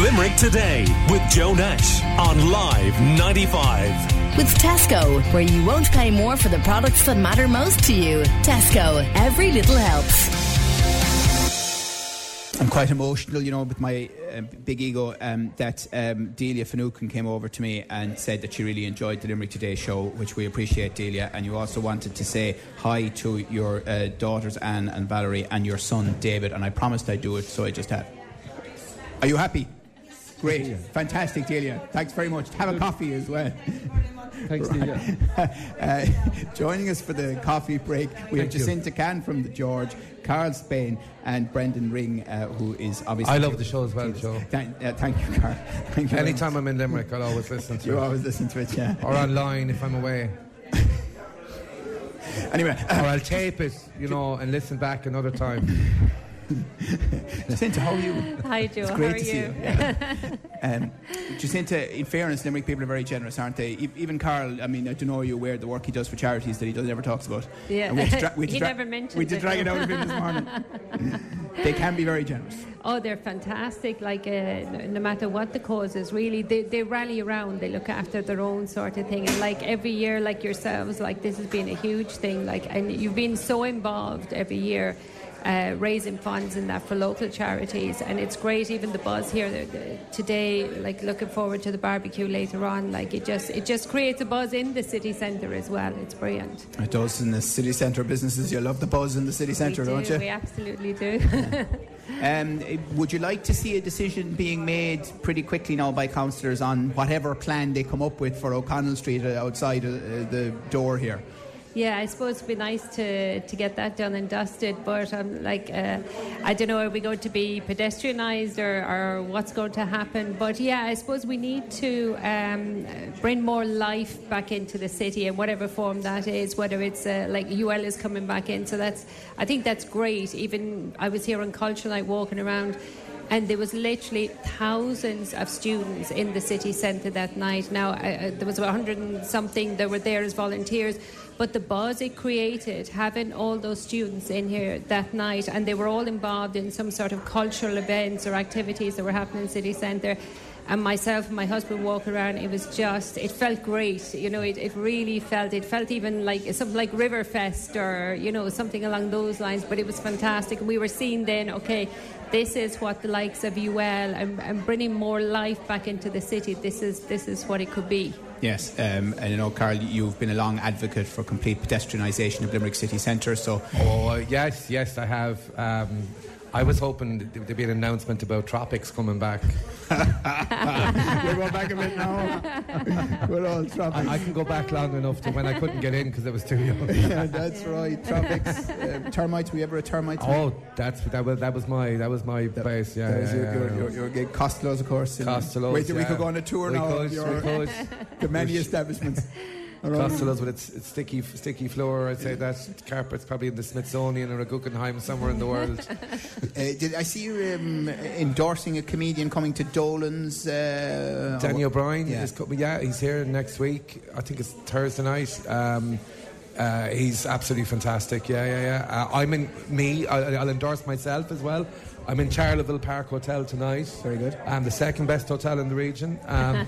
Limerick Today with Joe Nash on Live 95. With Tesco, where you won't pay more for the products that matter most to you. Tesco, every little helps. I'm quite emotional, you know, with my uh, big ego. Um, that um, Delia Finucane came over to me and said that she really enjoyed the Limerick Today show, which we appreciate, Delia. And you also wanted to say hi to your uh, daughters Anne and Valerie and your son David. And I promised I'd do it, so I just have. Are you happy? Great, fantastic, Delia. Thanks very much. Have a coffee as well. Thanks, Delia. Uh, joining us for the coffee break, we have Thank you. Jacinta Can from the George, Karl Spain, and Brendan Ring, uh, who is obviously. I love the show as well, Joe. Thank, uh, thank you, Karl. Thank you Anytime. I'm in Limerick, I'll always listen to You it. always listen to it, yeah. Or online if I'm away. Anyway, Or I'll tape it, you know, and listen back another time. Jacinta, how are you? Hi, Joe. It's How are to see you? you. Yeah. um, Jacinta, in fairness, Limerick people are very generous, aren't they? E- Even Karl, I mean, I don't know are you aware of the work he does for charities that he does never talks about. Yeah. We dra- we He dra- never mentions We it, drag it out of him this morning. they can be very generous. Oh, they're fantastic. Like, uh, no, no matter what the cause is, really, they, they rally around. They look after their own sort of thing. And like every year, like yourselves, like this has been a huge thing. Like, and you've been so involved every year. Uh, raising funds and that for local charities, and it's great. Even the buzz here today, like looking forward to the barbecue later on. Like it just it just creates a buzz in the city centre as well. It's brilliant. It does in the city centre businesses. You love the buzz in the city centre, do, don't you? We absolutely do. Um, would you like to see a decision being made pretty quickly now by councillors on whatever plan they come up with for O'Connell Street uh, outside uh, the door here? Yeah, I suppose it'd be nice to, to get that done and dusted, but um, like uh, I don't know, are we going to be pedestrianised or, or what's going to happen? But yeah, I suppose we need to um, bring more life back into the city in whatever form that is. Whether it's uh, like UL is coming back in, so that's I think that's great. Even I was here on Culture Night walking around. And there was literally thousands of students in the city centre that night. Now, uh, uh, there was about 100 and something that were there as volunteers. But the buzz it created, having all those students in here that night, and they were all involved in some sort of cultural events or activities that were happening in city centre. And myself and my husband walk around, it was just, it felt great. You know, it, it really felt, it felt even like something like Riverfest or, you know, something along those lines. But it was fantastic. And we were seeing then, okay, this is what the likes of UL and, and bringing more life back into the city, this is, this is what it could be. Yes, um, and I know, Karl, you've been a long advocate for complete pedestrianisation of Limerick City Centre, so Oh, yes, yes, I have. Um, I was hoping there'd be an announcement about tropics coming back. we're going back a bit now. we're all tropics. I, I can go back long enough to when I couldn't get in because I was too young. yeah, that's right. Tropics, uh, termites. Were you ever a termite? Oh, that's that was that was my that was my base. Yeah, That was yeah, your, yeah, your, yeah. your, your gig, Costello's, of course. Costello's, Wait till we could go on a tour We now could, your, we could. the many establishments. Around. Costello's with its, its sticky sticky floor. I'd say that carpet's probably in the Smithsonian or a Guggenheim somewhere in the world. Uh, did I see you um, endorsing a comedian coming to Dolan's? Uh, Danny O'Brien yeah. is coming. Yeah, he's here next week. I think it's Thursday night. Um, uh, he's absolutely fantastic. Yeah, yeah, yeah. Uh, I'm in me. I'll, I'll endorse myself as well. I'm in Charleville Park Hotel tonight. Very good. I'm the second best hotel in the region. Um,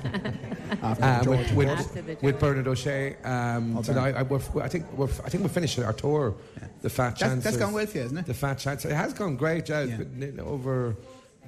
After uh, the with, George with, After the with Bernard O'Shea um, tonight. I, we're, I think we're, I think we're finished our tour. The Fat That's, Chancers. that's gone well for you, hasn't it? The Fat Chancellor. It has gone great, yeah. It's Yeah. been over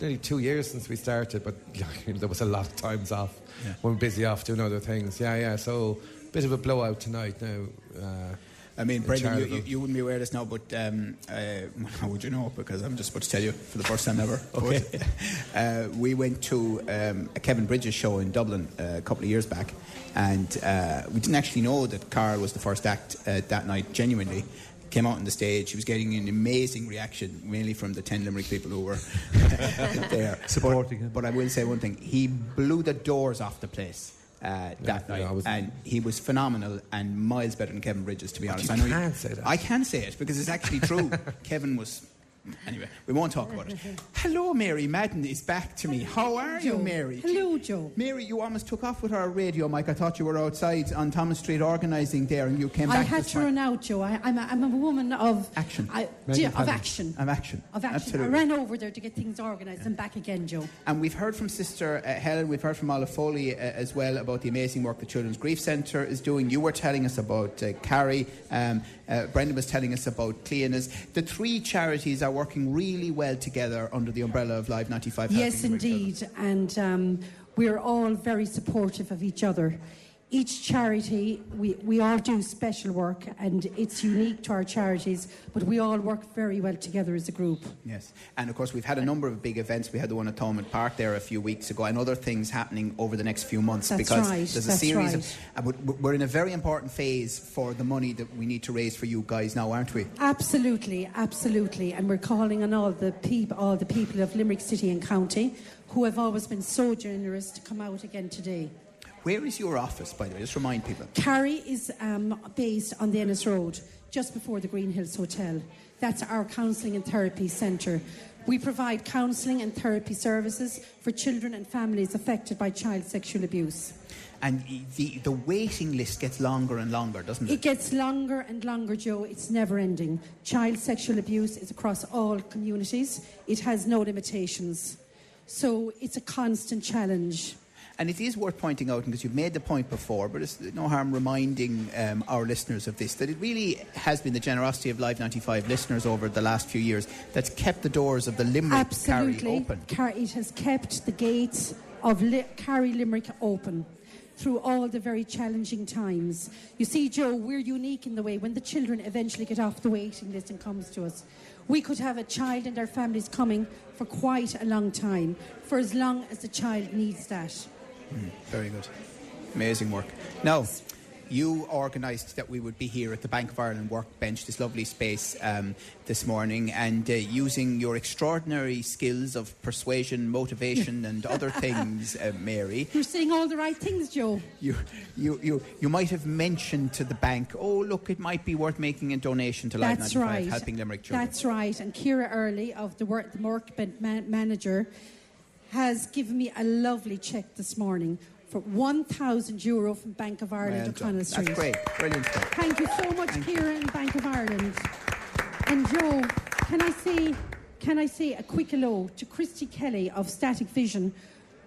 nearly two years since we started, but yeah, there was a lot of times off. Yeah. when We're busy off doing other things. Yeah, yeah. So, bit of a blowout tonight now. Uh, I mean, Brendan, you, you, you wouldn't be aware of this now, but um, uh, how would you know? Because I'm just about to tell you for the first time ever. Okay. But, uh, we went to um, a Kevin Bridges show in Dublin uh, a couple of years back, and uh, we didn't actually know that Karl was the first act uh, that night, genuinely. Came out on the stage, he was getting an amazing reaction, mainly from the 10 Limerick people who were there. Supporting but, him. But I will say one thing he blew the doors off the place. Uh, that night, was- and he was phenomenal and miles better than Kevin Bridges, to be honest. you I know can't say that. I can say it because it's actually true. Kevin was Anyway, we won't talk about it. Hello, Mary Madden is back to me. How are you, Mary? Hello, Joe. Mary, you almost took off with our radio mic. I thought you were outside on Thomas Street organising there, and you came back. I had to morning. run out, Joe. I, I'm, a, I'm a woman of Action. I, Megan of action. Of action. Of action. Absolutely. I ran over there to get things organised and back again, Joe. And we've heard from Sister uh, Helen, we've heard from Olive Foley uh, as well about the amazing work the Children's Grief Centre is doing. You were telling us about uh, CARI, um, uh, Brendan was telling us about Cliona's. The three charities are working really well together under the umbrella of Live 95. Yes, indeed. And um, we're all very supportive of each other. Each charity, we, we all do special work, and it's unique to our charities, but we all work very well together as a group. Yes, and of course we've had a number of big events. We had the one at Thomond Park there a few weeks ago, and other things happening over the next few months. That's because right, there's a that's series right. of. Uh, we're in a very important phase for the money that we need to raise for you guys now, aren't we? Absolutely, absolutely. And we're calling on all the people, all the people of Limerick City and County who have always been so generous to come out again today. Where is your office, by the way? Just remind people. CARI is um, based on the Ennis Road, just before the Green Hills Hotel. That's our counselling and therapy centre. We provide counselling and therapy services for children and families affected by child sexual abuse. And the, the waiting list gets longer and longer, doesn't It it? gets longer and longer, Joe. It's never ending. Child sexual abuse is across all communities, it has no limitations. So it's a constant challenge. And it is worth pointing out, because you've made the point before, but it's no harm reminding um, our listeners of this, that it really has been the generosity of Live 95 listeners over the last few years that's kept the doors of the Limerick CARI open. Car- it has kept the gates of Li- CARI Limerick open through all the very challenging times. You see, Joe, we're unique in the way when the children eventually get off the waiting list and comes to us. We could have a child and their families coming for quite a long time, for as long as the child needs that. Very good. Amazing work. Now, you organised that we would be here at the Bank of Ireland workbench, this lovely space um, this morning, and uh, using your extraordinary skills of persuasion, motivation, and other things, uh, Mary. You're saying all the right things, Joe. You, you, you, you might have mentioned to the bank, oh, look, it might be worth making a donation to That's 95, right. helping Limerick children. That's right. And Kira Early of the work, the workbench man- manager has given me a lovely cheque this morning for 1,000 euro from Bank of Ireland, O'Connell. Street. That's great. Brilliant stuff. Thank you so much, Kira and Bank of Ireland. And Joe, can I say, can I say a quick hello to Christy Kelly of Static Vision,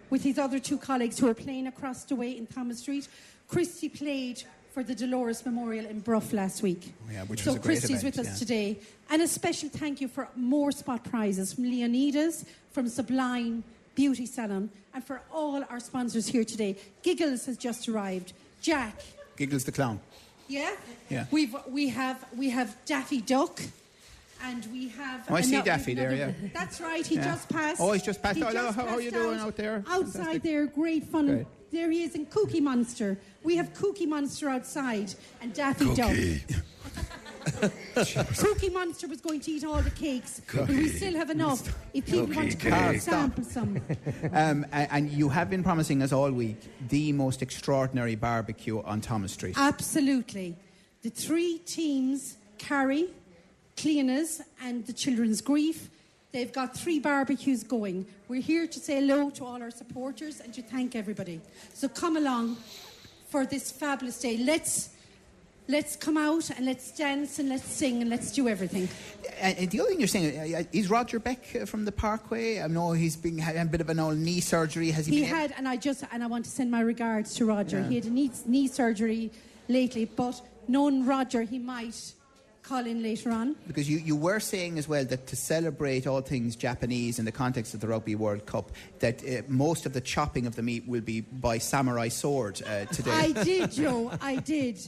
with his other two colleagues who are playing across the way in Thomas Street. Christy played for the Dolores Memorial in Bruff last week. Oh, yeah, which so was a great Christy's event, with us yeah. today, and a special thank you for more spot prizes from Leonidas, from Sublime Beauty Salon, and for all our sponsors here today. Giggles has just arrived. Jack, Giggles the clown. yeah? Yeah. We've, we, have, we have Daffy Duck. And we have. Oh, I see ano- Daffy there, yeah. That's right. He Yeah. just passed. Oh, he's just passed. He Oh, just how- how are you doing out there? Outside Fantastic. there, great fun. Great. There he is in Cookie Monster. We have Cookie Monster outside and Daffy Duck. Cookie Monster was going to eat all the cakes, but we still have enough. If people want to come cake. and sample some. Um, a- and you have been promising us all week the most extraordinary barbecue on Thomas Street. Absolutely. The three teams, CARI, Cliona's, and the Children's Grief, they've got three barbecues going. We're here to say hello to all our supporters and to thank everybody. So come along for this fabulous day. Let's let's come out and let's dance and let's sing and let's do everything. And and the other thing you're saying, uh, is Roger Beck uh, from the Parkway? I know he's been had a bit of an old knee surgery. Has he, He had, and I just and I want to send my regards to Roger. Yeah. He had a knee, knee surgery lately, but known Roger, he might call in later on. Because you, you were saying as well that to celebrate all things Japanese in the context of the Rugby World Cup, that uh, most of the chopping of the meat will be by samurai sword uh, today. I did, Joe. I did.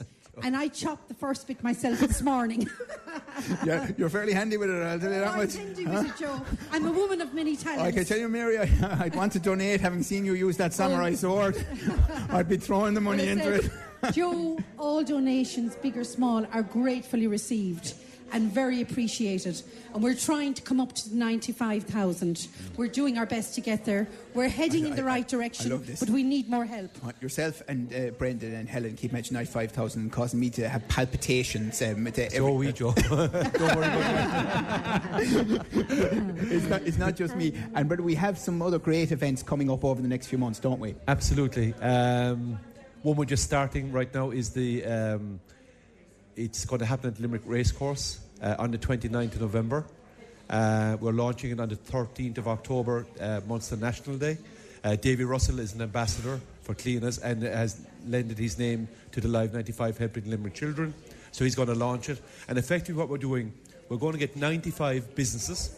And I chopped the first bit myself this morning. yeah, you're fairly handy with it, I'll tell you that oh, I'm much. handy with it, Joe. I'm a woman of many talents. I can tell you, Mary, I, I'd want to donate, having seen you use that samurai oh. sword. I'd be throwing the money into it. Joe, all donations, big or small, are gratefully received. And very appreciated. And we're trying to come up to 95,000. We're doing our best to get there. We're heading in the I- right I direction, love this. but we need more help. Yourself and uh, Brendan and Helen keep mentioning 95,000 and causing me to have palpitations. Um, at, uh, So every- we, Joe. Don't worry about that. it's, not, it's not just me. And but we have some other great events coming up over the next few months, don't we? Absolutely. Um, one we're just starting right now is the. Um, it's going to happen at Limerick Racecourse uh, on the 29th of November. Uh, we're launching it on the 13th of October, uh, Munster National Day. Uh, Davy Russell is an ambassador for Cliona's and has lended his name to the Live 95 Helping Limerick Children. So he's going to launch it. And effectively, what we're doing, we're going to get 95 businesses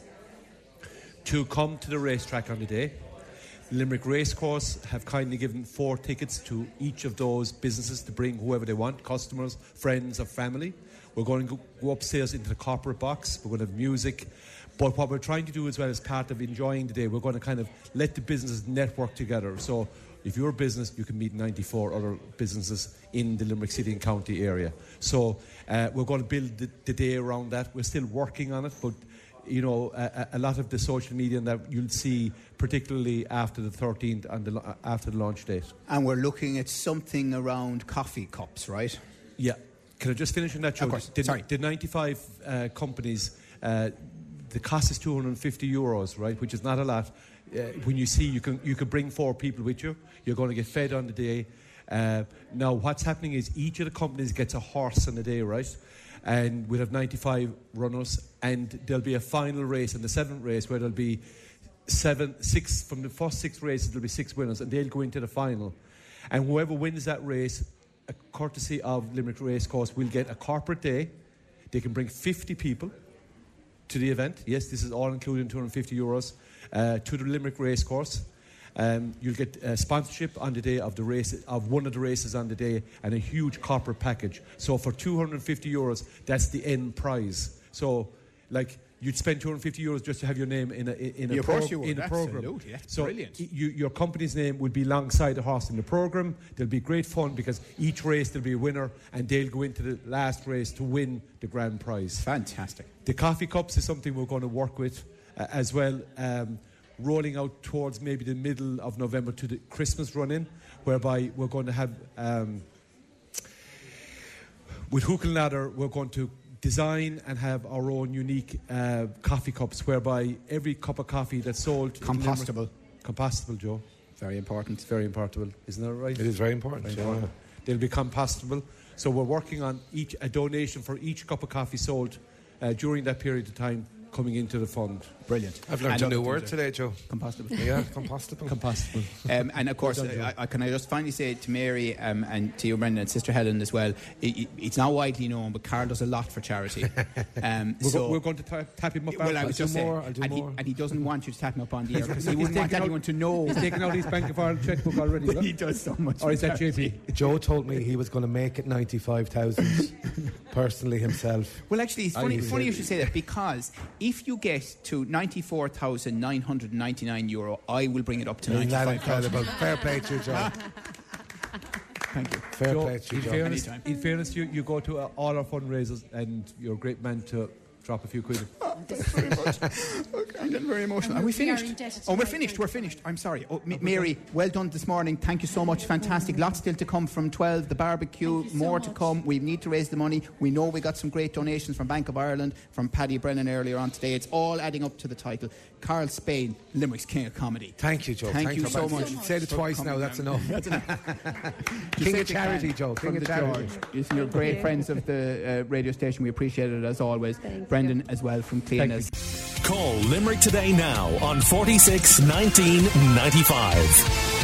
to come to the racetrack on the day. Limerick Racecourse have kindly given four tickets to each of those businesses to bring whoever they want, customers, friends, or family. We're going to go, upstairs into the corporate box. We're going to have music. But what we're trying to do as well as part of enjoying the day, we're going to kind of let the businesses network together. So if you're a business, you can meet 94 other businesses in the Limerick City and County area. So uh, we're going to build the, the day around that. We're still working on it, but you know, a, a lot of the social media that you'll see, particularly after the 13th and the, after the launch date. And we're looking at something around coffee cups, right? Yeah. Can I just finish on that, Joe? Of course. The, Sorry. the 95 uh, companies, uh, the cost is 250 euros, right? Which is not a lot. Uh, when you see you can you can bring four people with you, you're going to get fed on the day. Uh, now, what's happening is each of the companies gets a horse on the day, right? And we'll have 95 runners, and there'll be a final race, and the seventh race where there'll be seven, six from the first six races. There'll be six winners, and they'll go into the final. And whoever wins that race, a courtesy of Limerick Racecourse, will get a corporate day. They can bring 50 people to the event. Yes, this is all including 250 euros uh, to the Limerick Racecourse. Um, you'll get uh, sponsorship on the day of the race of one of the races on the day, and a huge corporate package. So for 250 euros, that's the end prize. So, like you'd spend 250 euros just to have your name in a in a, Yeah, of course you would. in a program. So brilliant. you, your company's name would be alongside the horse in the program. There'll be great fun because each race there'll be a winner, and they'll go into the last race to win the grand prize. Fantastic. The coffee cups is something we're going to work with uh, as well, um, rolling out towards maybe the middle of November to the Christmas run in, whereby we're going to have, um, with Hook and Ladder, we're going to design and have our own unique uh, coffee cups, whereby every cup of coffee that's sold. in Limerick- Compostable. Compostable, Joe. Very important. It's very important, isn't that right? It is very important. Very yeah. They'll be compostable. So we're working on each a donation for each cup of coffee sold uh, during that period of time coming into the fund. Brilliant. I've learned And a new word today, Joe. Compostable. Yeah, compostable. Compostable. Um, and of course, I, I, can I just finally say to Mary um, and to you, Brendan, and Sister Helen as well, it, it- it's not widely known, but Karl does a lot for charity. Um, We're, so, go- we're going to ta- tap him up. well, I after. was just saying, more, I'll do and, more. He, and he doesn't want you to tap him up on the air because he He's wouldn't want taking out- anyone to know. He's taken out his Bank of Ireland checkbook already. is But he does so much. or is that charity. JP? Joe told me he was going to make it 95,000 personally himself. Well, actually, it's funny, funny you should say that because if you get to 94,999 euro, I will bring it up to Isn't that 95,000. incredible? Fair play to you, Joe. Thank you. Fair Joe, play to you, in Joe. fairness, Anytime. in fairness, you, you go to uh, all our fundraisers and you're a great man to drop a few quid. Thanks very much. Okay, I'm getting very emotional. Are we We are finished? Oh, we're finished. We're finished. I'm sorry. Oh, M- Mary, well done this morning. Thank you so much. Fantastic. Lots still to come from 12, the barbecue. So More to come. We need to raise the money. We know we got some great donations from Bank of Ireland, from Paddy Brennan earlier on today. It's all adding up to the title. Karl Spain, Limerick's King of Comedy. Thank you, Joe. Thank you so so much. much. You it twice now, coming that's enough. King of charity, can. Joe. From King of the charity. George. You're great friends of the uh, radio station. We appreciate it as always. Thank Brendan you. as well from Cliona's. Call Limerick today now on 46 19 95.